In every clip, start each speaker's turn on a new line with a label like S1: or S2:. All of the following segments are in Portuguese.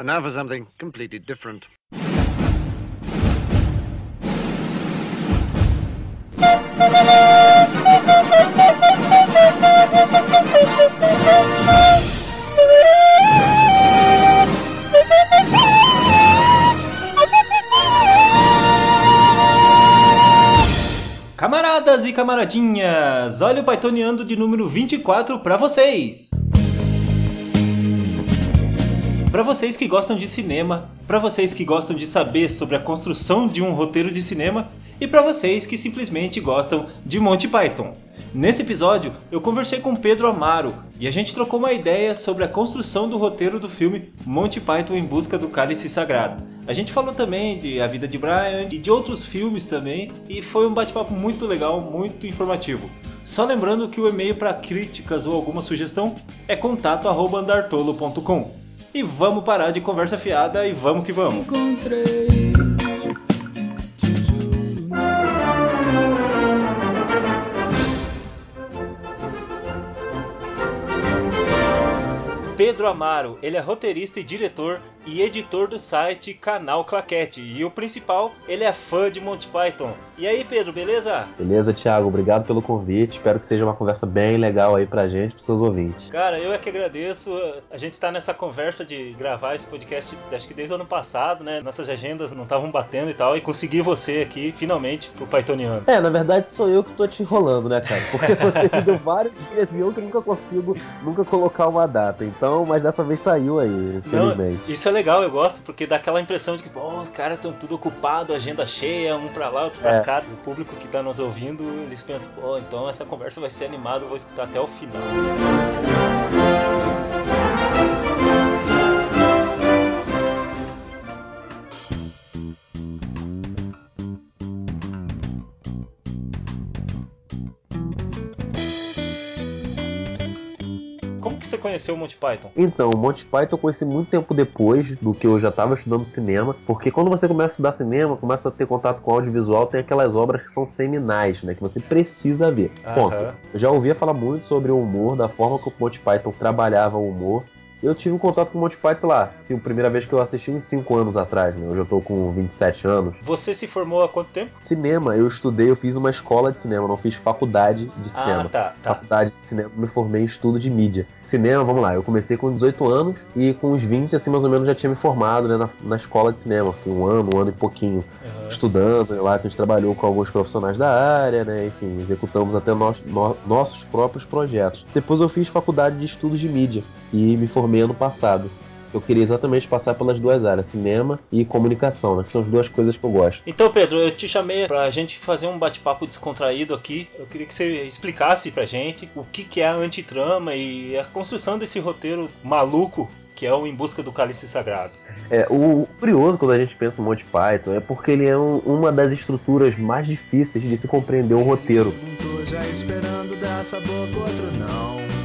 S1: And now for something completely different.
S2: Camaradas e camaradinhas, olha o Pythoniando de número 24 para vocês! Para vocês que gostam de cinema, para vocês que gostam de saber sobre a construção de um roteiro de cinema e para vocês que simplesmente gostam de Monty Python. Nesse episódio, eu conversei com Pedro Amaro e a gente trocou uma ideia sobre a construção do roteiro do filme Monty Python em Busca do Cálice Sagrado. A gente falou também de A Vida de Brian e de outros filmes também, e foi um bate-papo muito legal, muito informativo. Só lembrando que o e-mail para críticas ou alguma sugestão é contato@andartolo.com. E vamos parar de conversa fiada e vamos que vamos.
S3: Encontrei.
S2: Pedro Amaro, ele é roteirista e diretor e editor do site Canal Claquete. E o principal, ele é fã de Monty Python. E aí, Pedro, beleza?
S4: Beleza, Thiago? Obrigado pelo convite. Espero que seja uma conversa bem legal aí pra gente, pros seus ouvintes.
S2: Cara, eu é que agradeço. A gente tá nessa conversa de gravar esse podcast, acho que desde o ano passado, né? Nossas agendas não estavam batendo e tal, e consegui você aqui, finalmente, pro Pythoniano.
S4: É, na verdade sou eu que tô te enrolando, né, cara? Porque você me deu vários dias e eu que nunca consigo nunca colocar uma data. Então, mas dessa vez saiu aí,
S2: Não,
S4: infelizmente.
S2: isso é legal, eu gosto, porque dá aquela impressão de que, pô, os caras estão tudo ocupado, agenda cheia, um pra lá, outro pra
S4: É.
S2: cá. O público que tá nos ouvindo, eles pensam, pô, então essa conversa vai ser animada, eu vou escutar até o final. Conheceu o Monty Python?
S4: Então, o Monty Python eu conheci muito tempo depois do que eu já estava estudando cinema, porque quando você começa a estudar cinema, começa a ter contato com audiovisual, tem aquelas obras que são seminais, né, que você precisa ver. Ponto. Eu já ouvia falar muito sobre o humor, da forma que o Monty Python trabalhava o humor. Eu tive um contato com o Monty Python lá, se a primeira vez que eu assisti uns 5 anos atrás, né? Hoje eu tô com 27 anos.
S2: Você se formou há quanto tempo?
S4: Cinema, eu estudei, eu fiz uma escola de cinema, não fiz faculdade de cinema.
S2: Ah, tá, tá.
S4: Faculdade de cinema, me formei em estudo de mídia. Cinema, vamos lá, eu comecei com 18 anos e com uns 20, assim, mais ou menos, já tinha me formado né, na, na escola de cinema. Fiquei um ano, um ano e pouquinho
S2: Aham.
S4: estudando, né, lá que a gente trabalhou com alguns profissionais da área, né? Enfim, executamos até nós- no- nossos próprios projetos. Depois eu fiz faculdade de estudos de mídia e me formei ano passado. Eu queria exatamente passar pelas duas áreas, cinema e comunicação, né? Que são as duas coisas que eu gosto.
S2: Então, Pedro, eu te chamei pra gente fazer um bate-papo descontraído aqui. Eu queria que você explicasse pra gente o que, que é a antitrama e a construção desse roteiro maluco que é o Em Busca do Cálice Sagrado.
S4: É, o curioso quando a gente pensa em Monty Python é porque ele é um- uma das estruturas mais difíceis de se compreender um roteiro.
S3: Não tô já esperando dessa boca outro não.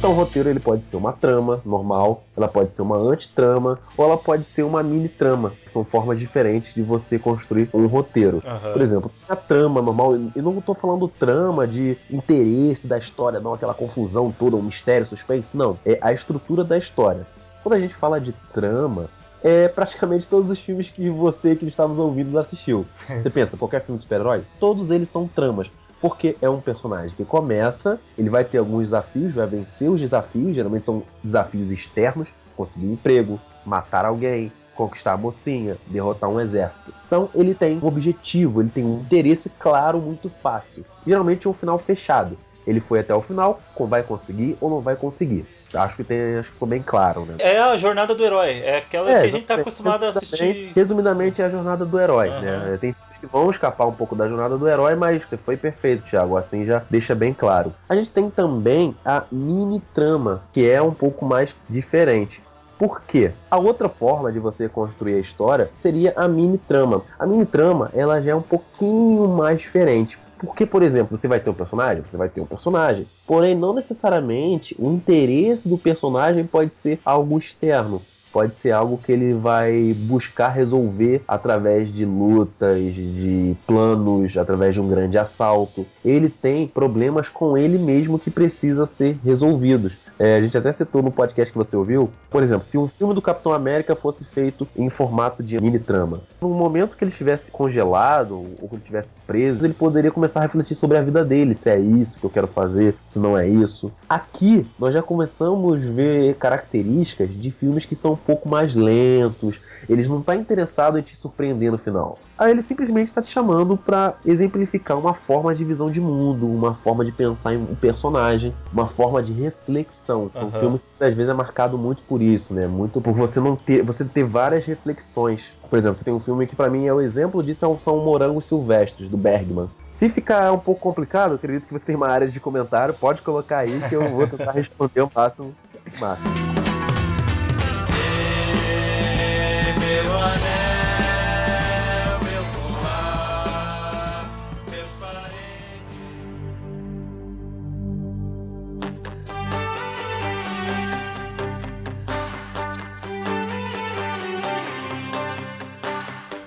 S4: Então o roteiro ele pode ser uma trama normal, ela pode ser uma antitrama ou ela pode ser uma mini trama. São formas diferentes de você construir um roteiro.
S2: Aham.
S4: Por exemplo, se a trama normal, eu não estou falando trama de interesse da história, não aquela confusão toda, um mistério, suspense, não. É a estrutura da história. Quando a gente fala de trama, é praticamente todos os filmes que você que está nos ouvindo assistiu. Você pensa, qualquer filme de super-herói, todos eles são tramas. Porque é um personagem que começa, ele vai ter alguns desafios, vai vencer os desafios, geralmente são desafios externos, conseguir um emprego, matar alguém, conquistar a mocinha, derrotar um exército. Então ele tem um objetivo, ele tem um interesse claro, muito fácil. Geralmente é um final fechado. Ele foi até o final, vai conseguir ou não vai conseguir. Acho que, tem, acho que ficou bem claro, né?
S2: É a jornada do herói, é aquela que a gente tá
S4: exatamente.
S2: acostumado a assistir.
S4: Resumidamente- é a jornada do herói,
S2: Aham.
S4: né? Tem filmes que vão escapar um pouco da jornada do herói, mas você foi perfeito, Thiago. Assim já deixa bem claro. A gente tem também a mini trama, que é um pouco mais diferente. Por quê? A outra forma de você construir a história seria a mini trama. A mini trama, ela já é um pouquinho mais diferente. Porque, por exemplo, você vai ter um personagem, você vai ter um personagem. Porém, não necessariamente o interesse do personagem pode ser algo externo. pode ser algo que ele vai buscar resolver através de lutas, de planos, através de um grande assalto. Ele tem problemas com ele mesmo que precisa ser resolvidos. É, a gente até citou no podcast que você ouviu, por exemplo, se um filme do Capitão América fosse feito em formato de mini trama, no momento que ele estivesse congelado ou que ele estivesse preso, ele poderia começar a refletir sobre a vida dele, se é isso que eu quero fazer, se não é isso. Aqui nós já começamos a ver características de filmes que são um pouco mais lentos, eles não estão tá interessados em te surpreender no final. Aí ele simplesmente está te chamando para exemplificar uma forma de visão de mundo, uma forma de pensar em um personagem, uma forma de reflexão. Uhum. Um filme que às vezes é marcado muito por isso, né? Muito por você não ter, você ter várias reflexões. Por exemplo, você tem um filme que para mim é o exemplo disso, é são Morangos Silvestres do Bergman. Se ficar um pouco complicado, acredito que você tem uma área de comentário, pode colocar aí que eu vou tentar responder o máximo. máximo.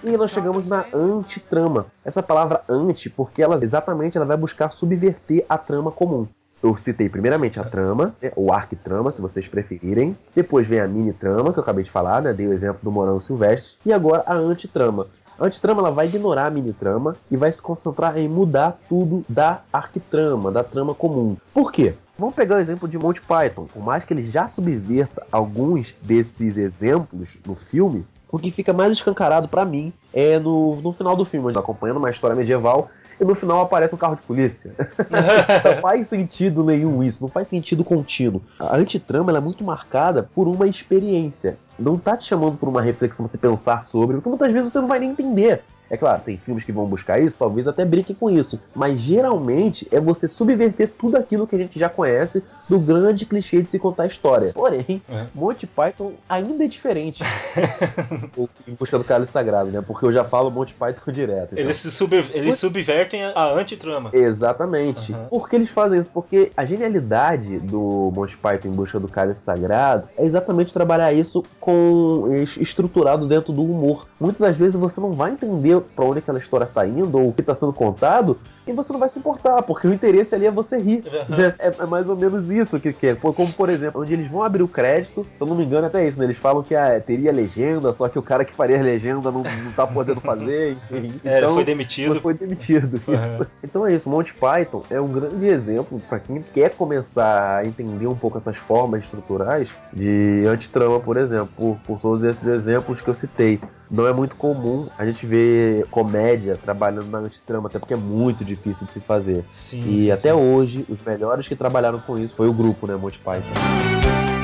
S4: E nós chegamos na antitrama. Essa palavra anti, porque ela exatamente ela vai buscar subverter a trama comum. Eu citei primeiramente a trama, né, ou arquitrama, se vocês preferirem. Depois vem a mini-trama, que eu acabei de falar, né? Dei o exemplo do Morango Silvestre. E agora a antitrama. A antitrama ela vai ignorar a mini-trama e vai se concentrar em mudar tudo da arquitrama, da trama comum. Por quê? Vamos pegar o exemplo de Monty Python. Por mais que ele já subverta alguns desses exemplos no filme, o que fica mais escancarado para mim é no, no final do filme, acompanhando uma história medieval e no final aparece um carro de polícia. não faz sentido nenhum isso, não faz sentido contínuo. A antitrama é muito marcada por uma experiência. Não tá te chamando por uma reflexão, você pensar sobre, porque muitas vezes você não vai nem entender. É claro, tem filmes que vão buscar isso, talvez até brinquem com isso, mas geralmente é você subverter tudo aquilo que a gente já conhece do grande clichê de se contar história. Porém, é. Monty Python ainda é diferente em busca do cálice sagrado, né? Porque eu já falo Monty Python direto.
S2: Então. Eles, subver eles subvertem a antitrama.
S4: Exatamente. Uhum. Por que eles fazem isso? Porque a genialidade do Monty Python em busca do cálice sagrado é exatamente trabalhar isso com estruturado dentro do humor. Muitas das vezes você não vai entender para onde aquela história tá indo ou o que tá sendo contado, e você não vai se importar, porque o interesse ali é você rir. Uhum. É, é, mais ou menos isso que quer. Como, por exemplo, onde eles vão abrir o crédito, se eu não me engano, até isso, né? Eles falam que ah, teria legenda, só que o cara que faria a legenda não, não tá podendo fazer, enfim.
S2: É, então, foi demitido.
S4: Foi demitido, uhum. isso. Então é isso, Monty Python é um grande exemplo para quem quer começar a entender um pouco essas formas estruturais de antitrama, por exemplo, por, por todos esses exemplos que eu citei. Não é muito comum a gente ver comédia trabalhando na antitrama, até porque é muito difícil de se fazer.
S2: Sim,
S4: e
S2: sim,
S4: até
S2: sim.
S4: hoje, os melhores que trabalharam com isso foi o grupo, né, Monty Python.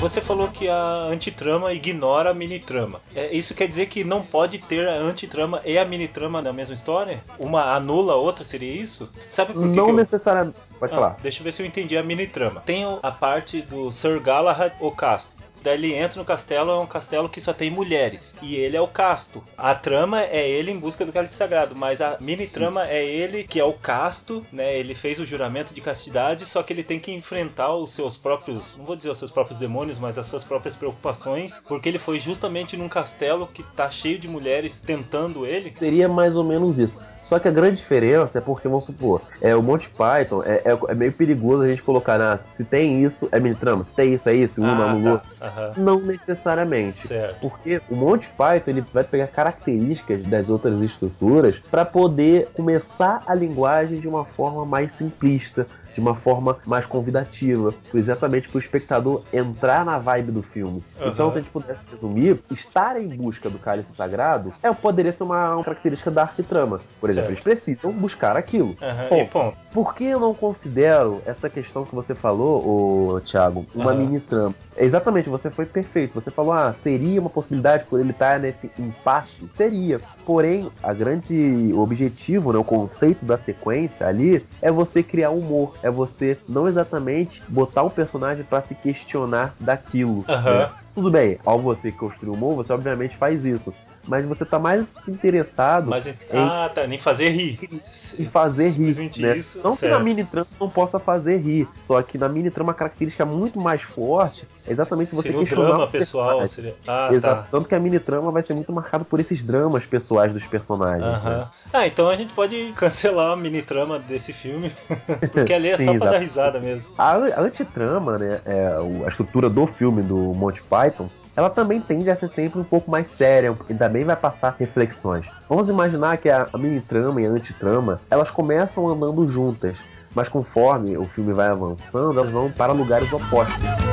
S2: Você falou que a antitrama ignora a minitrama. É, isso quer dizer que não pode ter a antitrama e a minitrama na mesma história? Uma anula a outra, seria isso? Sabe por que
S4: Não
S2: que eu...
S4: necessariamente. Pode
S2: Ah,
S4: falar.
S2: deixa eu ver se eu entendi a minitrama. Tem a parte do Sir Galahad o Casto. Daí ele entra no castelo, é um castelo que só tem mulheres. E ele é o casto. A trama é ele em busca do cálice sagrado, mas a mini trama é ele que é o casto, né? Ele fez o juramento de castidade, só que ele tem que enfrentar os seus próprios, não vou dizer os seus próprios demônios, mas as suas próprias preocupações, porque ele foi justamente num castelo que tá cheio de mulheres tentando ele.
S4: Seria mais ou menos isso. Só que a grande diferença é porque, vamos supor, é, o Monty Python é, é, é meio perigoso a gente colocar, na, se tem isso, é mini-trama, se tem isso, é isso, uma
S2: Ah,
S4: anulou.
S2: tá. Aham.
S4: Não necessariamente.
S2: Certo.
S4: Porque o Monty Python ele vai pegar características das outras estruturas para poder começar a linguagem de uma forma mais simplista, de uma forma mais convidativa, exatamente para o espectador entrar na vibe do filme.
S2: Aham.
S4: Então, se a gente pudesse resumir, estar em busca do cálice sagrado é, poderia ser uma, uma característica da arquitrama. Por exemplo,
S2: Certo.
S4: eles precisam buscar aquilo.
S2: Aham,
S4: Bom,
S2: ponto.
S4: por que eu não considero essa questão que você falou, ô, Thiago, uma
S2: Aham.
S4: mini trama? Exatamente, você foi perfeito. Você falou, ah, seria uma possibilidade por ele estar nesse impasse? Seria. Porém, a grande objetivo, né, o conceito da sequência ali, é você criar humor. É você não exatamente botar um personagem para se questionar daquilo.
S2: Aham.
S4: né? Tudo bem, ao você construir um humor, você obviamente faz isso. Mas você tá mais interessado
S2: Mas,
S4: em,
S2: ah, tá, nem fazer rir.
S4: em fazer rir. Né?
S2: isso,
S4: não que
S2: certo.
S4: na mini trama não possa fazer rir. Só que na mini trama a característica muito mais forte é exatamente você
S2: Seria o
S4: questionar
S2: drama
S4: o
S2: pessoal. Seria... Ah,
S4: Exato.
S2: tá.
S4: Tanto que a mini trama vai ser muito marcada por esses dramas pessoais dos personagens.
S2: Aham.
S4: né?
S2: Ah, então a gente pode cancelar a mini trama desse filme, porque ali é
S4: Sim,
S2: só pra
S4: exato.
S2: dar risada mesmo.
S4: A, a antitrama, né, é, o- a estrutura do filme do Monty Python, ela também tende a ser sempre um pouco mais séria e também vai passar reflexões. Vamos imaginar que a, mini-trama e a antitrama, elas começam andando juntas, mas conforme o filme vai avançando, elas vão para lugares opostos.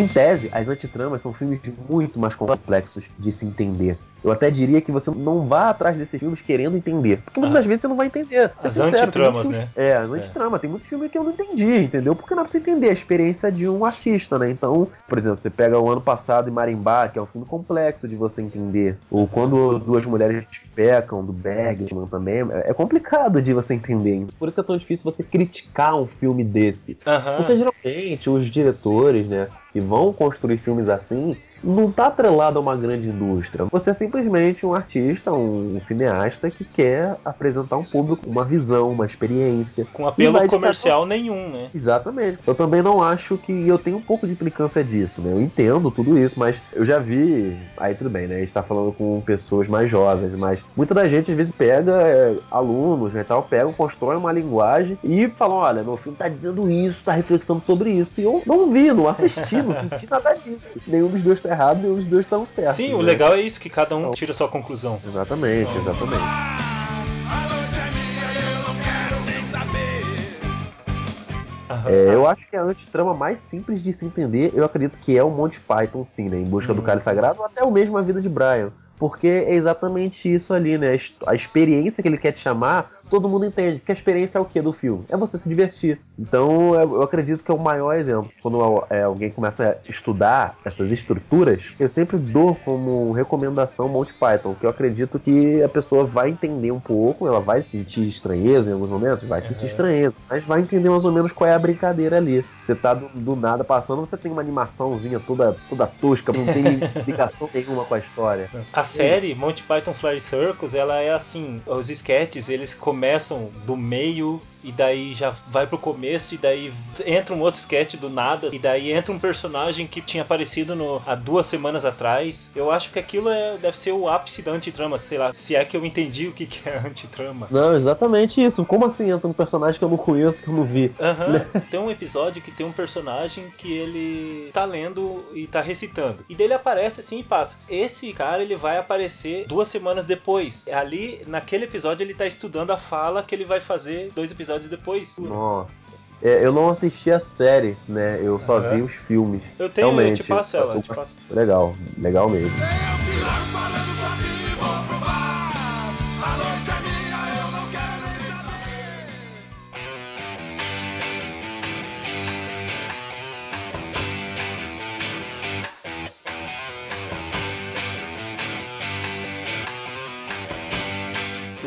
S4: Em tese, as antitramas são filmes muito mais complexos de se entender. Eu até diria que você não vá atrás desses filmes querendo entender. Porque muitas
S2: Ah.
S4: vezes você não vai entender.
S2: As
S4: sincero,
S2: antitramas,
S4: muitos
S2: né?
S4: filmes- É, as antitramas. Tem muitos filmes que eu não entendi, entendeu? Porque não dá pra você entender a experiência de um artista, né? Então, por exemplo, você pega o ano passado em Marimbá, que é um filme complexo de você entender. Ou quando duas mulheres pecam, do Bergman também. É é complicado de você entender. Por isso que é tão difícil você criticar um filme desse.
S2: Aham.
S4: Porque geralmente os diretores, né, que vão construir filmes assim, não tá atrelado a uma grande indústria. Você é simplesmente um artista, um cineasta que quer apresentar um público uma visão, uma experiência.
S2: Com apelo comercial nenhum, né?
S4: Exatamente. Eu também não acho que eu tenho um pouco de implicância disso, né? Eu entendo tudo isso, mas eu já vi. Aí tudo bem, né? A gente tá falando com pessoas mais jovens, mas muita da gente às vezes pega é, alunos, né, tal, pegam, constrói uma linguagem e falam: olha, meu filme tá dizendo isso, tá reflexionando sobre isso. E eu não vi, não assisti, não senti nada disso. Nenhum dos dois tá errado, nenhum dos dois tá certo.
S2: Sim, o
S4: né?
S2: legal é isso, que cada um tira a sua conclusão.
S4: Exatamente, exatamente. É, eu acho que a antitrama mais simples de se entender, eu acredito que é o Monty Python, sim, né? Em busca do
S2: Hum.
S4: Cálice Sagrado, ou até o mesmo A Vida de Brian. Porque é exatamente isso ali, né? A experiência que ele quer te chamar, todo mundo entende. Porque a experiência é o que do filme? É você se divertir. Então, eu acredito que é o maior exemplo. Quando é, alguém começa a estudar essas estruturas, eu sempre dou como recomendação Monty Python, que eu acredito que a pessoa vai entender um pouco, ela vai sentir estranheza em alguns momentos, vai sentir
S2: Uhum.
S4: estranheza, mas vai entender mais ou menos qual é a brincadeira ali. Você tá do, do nada passando, você tem uma animaçãozinha toda, toda tosca, não tem ligação nenhuma com a história.
S2: A série Monty Python Flying Circus, ela é assim, os sketches, eles começam do meio e daí já vai pro começo e daí entra um outro sketch do nada e daí entra um personagem que tinha aparecido no, há duas semanas atrás. Eu acho que aquilo é, deve ser o ápice da antitrama, sei lá, se é que eu entendi o que, que é antitrama.
S4: Não, exatamente isso. Como assim entra um personagem que eu não conheço, que eu não vi?
S2: Aham. Tem um episódio que tem um personagem que ele tá lendo e tá recitando. E dele aparece assim e passa. Esse cara ele vai aparecer duas semanas depois. Ali, naquele episódio, ele tá estudando a fala que ele vai fazer dois episódios depois.
S4: Nossa. É, eu não assisti a série, né? Eu só
S2: Aham.
S4: vi os filmes.
S2: Eu tenho, eu
S4: Realmente,
S2: te passo ela,
S4: eu
S2: eu te passo.
S4: Legal, legal mesmo.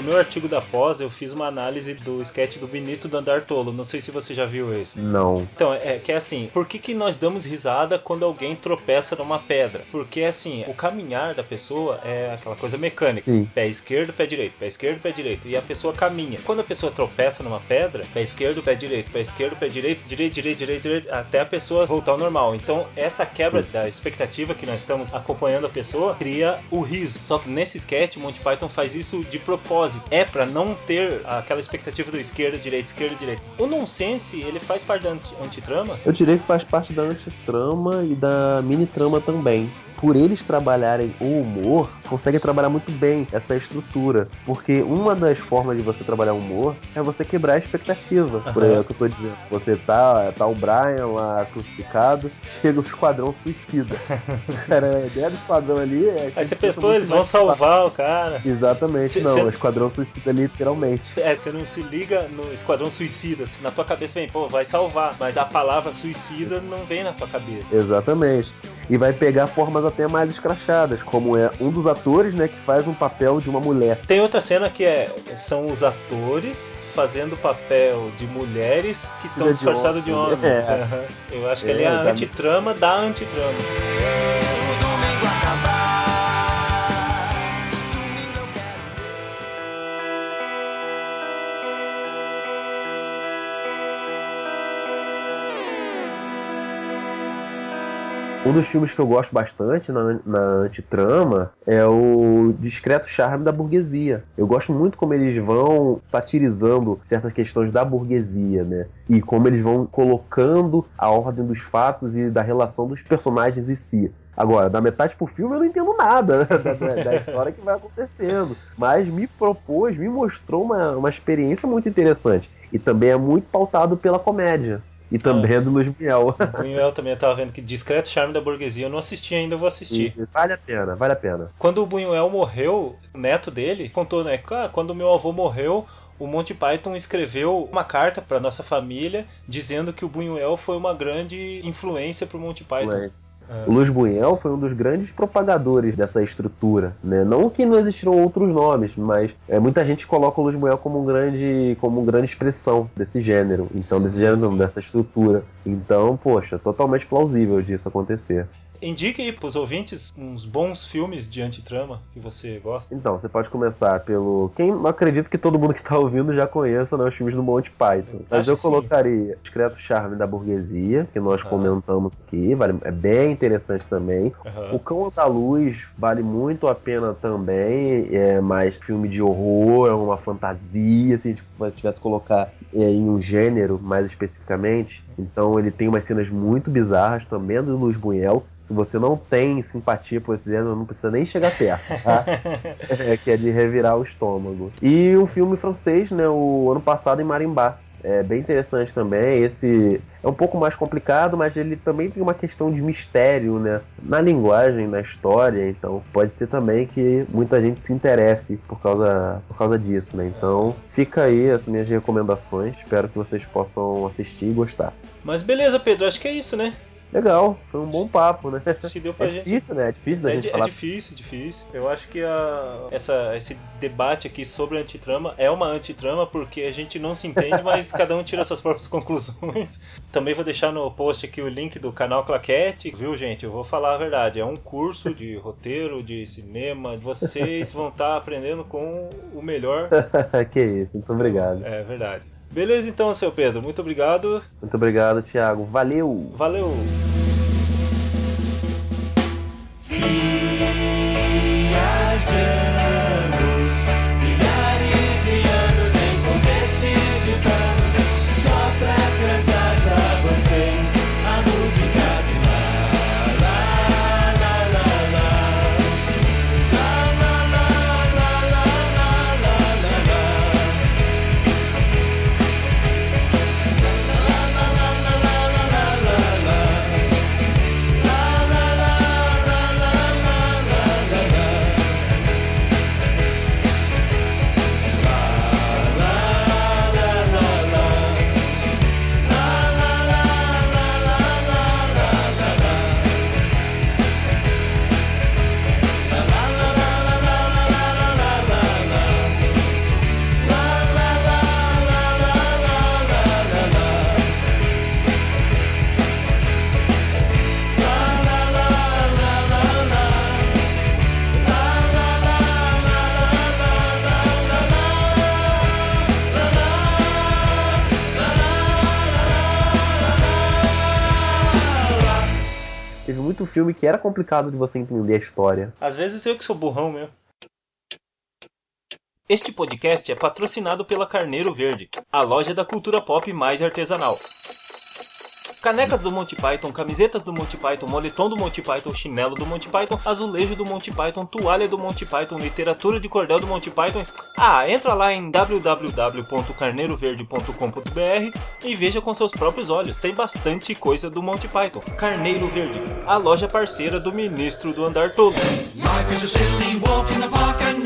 S2: No meu artigo da pós, eu fiz uma análise do sketch do ministro do Andar Tolo. Não sei se você já viu esse.
S4: Não.
S2: Então, é que é assim, por que, que nós damos risada quando alguém tropeça numa pedra? Porque assim, o caminhar da pessoa é aquela coisa mecânica.
S4: Sim.
S2: Pé esquerdo, pé direito, pé esquerdo, pé direito. E a pessoa caminha. Quando a pessoa tropeça numa pedra, pé esquerdo, pé direito, pé esquerdo, pé direito, direito, direito, direito, direito, até a pessoa voltar ao normal. Então, essa quebra da expectativa que nós estamos acompanhando a pessoa cria o riso. Só que nesse sketch, o Monty Python faz isso de propósito. É pra não ter aquela expectativa do esquerda, direita, esquerda, direita. O nonsense, ele faz parte da anti- antitrama?
S4: Eu diria que faz parte da antitrama e da mini trama também. Por eles trabalharem o humor, conseguem trabalhar muito bem essa estrutura. Porque uma das formas de você trabalhar o humor é você quebrar a expectativa. Por aí é o que eu tô dizendo. Você tá, tá o Brian lá crucificado, chega o esquadrão suicida. cara, a ideia do esquadrão ali é. que
S2: Aí você
S4: muito
S2: eles vão salvar o cara.
S4: Exatamente,
S2: Cê-
S4: não,
S2: cê-
S4: o esquadrão suicida literalmente.
S2: É, você não se liga no Esquadrão Suicida. Na tua cabeça vem, pô, vai salvar. Mas a palavra suicida não vem na tua cabeça.
S4: Exatamente. E vai pegar formas até mais escrachadas, como é um dos atores, né, que faz um papel de uma mulher.
S2: Tem outra cena que é são os atores fazendo o papel de mulheres que estão disfarçados de homens.
S4: É.
S2: Eu acho que
S4: É,
S2: ali é a
S4: da-
S2: antitrama da antitrama.
S4: Um dos filmes que eu gosto bastante na, na antitrama é o Discreto Charme da Burguesia. Eu gosto muito como eles vão satirizando certas questões da burguesia, né? E como eles vão colocando a ordem dos fatos e da relação dos personagens em si. Agora, da metade pro filme eu não entendo nada da, da- da história que vai acontecendo. Mas me propôs, me mostrou uma, uma experiência muito interessante. E também é muito pautado pela comédia. E também é do Luiz.
S2: O Buñuel também eu tava vendo que Discreto Charme da Burguesia eu não assisti ainda, eu vou assistir.
S4: E vale a pena, vale a pena.
S2: Quando o Buñuel morreu, o neto dele contou, né? que, ah, quando o meu avô morreu, o Monty Python escreveu uma carta para nossa família dizendo que o Buñuel foi uma grande influência pro Monty Python.
S4: Mas
S2: É.
S4: o Luiz Buñuel foi um dos grandes propagadores dessa estrutura, né? Não que não existiram outros nomes, mas é, muita gente coloca o Luiz Buñuel como um grande, como uma grande expressão desse gênero, então desse gênero, não, dessa estrutura. Então, poxa, totalmente plausível disso acontecer.
S2: Indique aí pros ouvintes uns bons filmes de antitrama que você gosta.
S4: Então, você pode começar pelo. Quem eu acredito que todo mundo que tá ouvindo já conheça, né? Os filmes do Monty Python. Mas
S2: Acho
S4: eu
S2: que sim.
S4: colocaria Discreto Charme da Burguesia, que nós
S2: Ah.
S4: comentamos aqui, vale, é bem interessante também.
S2: Aham.
S4: O Cão da Luz vale muito a pena também, é mais filme de horror, é uma fantasia, se a gente tivesse que colocar é, em um gênero mais especificamente. Então ele tem umas cenas muito bizarras também do Luiz Buñuel. Se você não tem simpatia por esse gênero, não precisa nem chegar perto, tá? É, que é de revirar o estômago. E um filme francês, né, o ano passado em Marimbá. É bem interessante também. Esse é um pouco mais complicado, mas ele também tem uma questão de mistério, né? Na linguagem, na história. Então, pode ser também que muita gente se interesse por causa, por causa disso, né? Então, fica aí as minhas recomendações. Espero que vocês possam assistir e gostar.
S2: Mas beleza, Pedro, acho que é isso, né?
S4: Legal, foi um bom papo, né?
S2: Que deu pra
S4: É
S2: gente.
S4: difícil, né? É difícil da
S2: É,
S4: gente
S2: é
S4: falar.
S2: difícil, difícil. Eu acho que a, essa, esse debate aqui sobre antitrama é uma antitrama porque a gente não se entende, mas cada um tira suas próprias conclusões. Também vou deixar no post aqui o link do canal Claquete, viu, gente? Eu vou falar a verdade. É um curso de roteiro, de cinema. Vocês vão estar aprendendo com o melhor.
S4: que isso, muito obrigado.
S2: É verdade. Beleza, então, seu Pedro. Muito obrigado.
S4: Muito obrigado, Thiago. Valeu!
S2: Valeu.
S4: Muito filme que era complicado de você entender a história.
S2: Às vezes eu que sou burrão mesmo. Este podcast é patrocinado pela Carneiro Verde, a loja da cultura pop mais artesanal. Canecas do Monty Python, camisetas do Monty Python, moletom do Monty Python, chinelo do Monty Python, azulejo do Monty Python, toalha do Monty Python, literatura de cordel do Monty Python. Ah, entra lá em www.carneiroverde.com.br e veja com seus próprios olhos. Tem bastante coisa do Monty Python. Carneiro Verde, a loja parceira do ministro do andar todo.
S5: Life is a silly walk in the park and.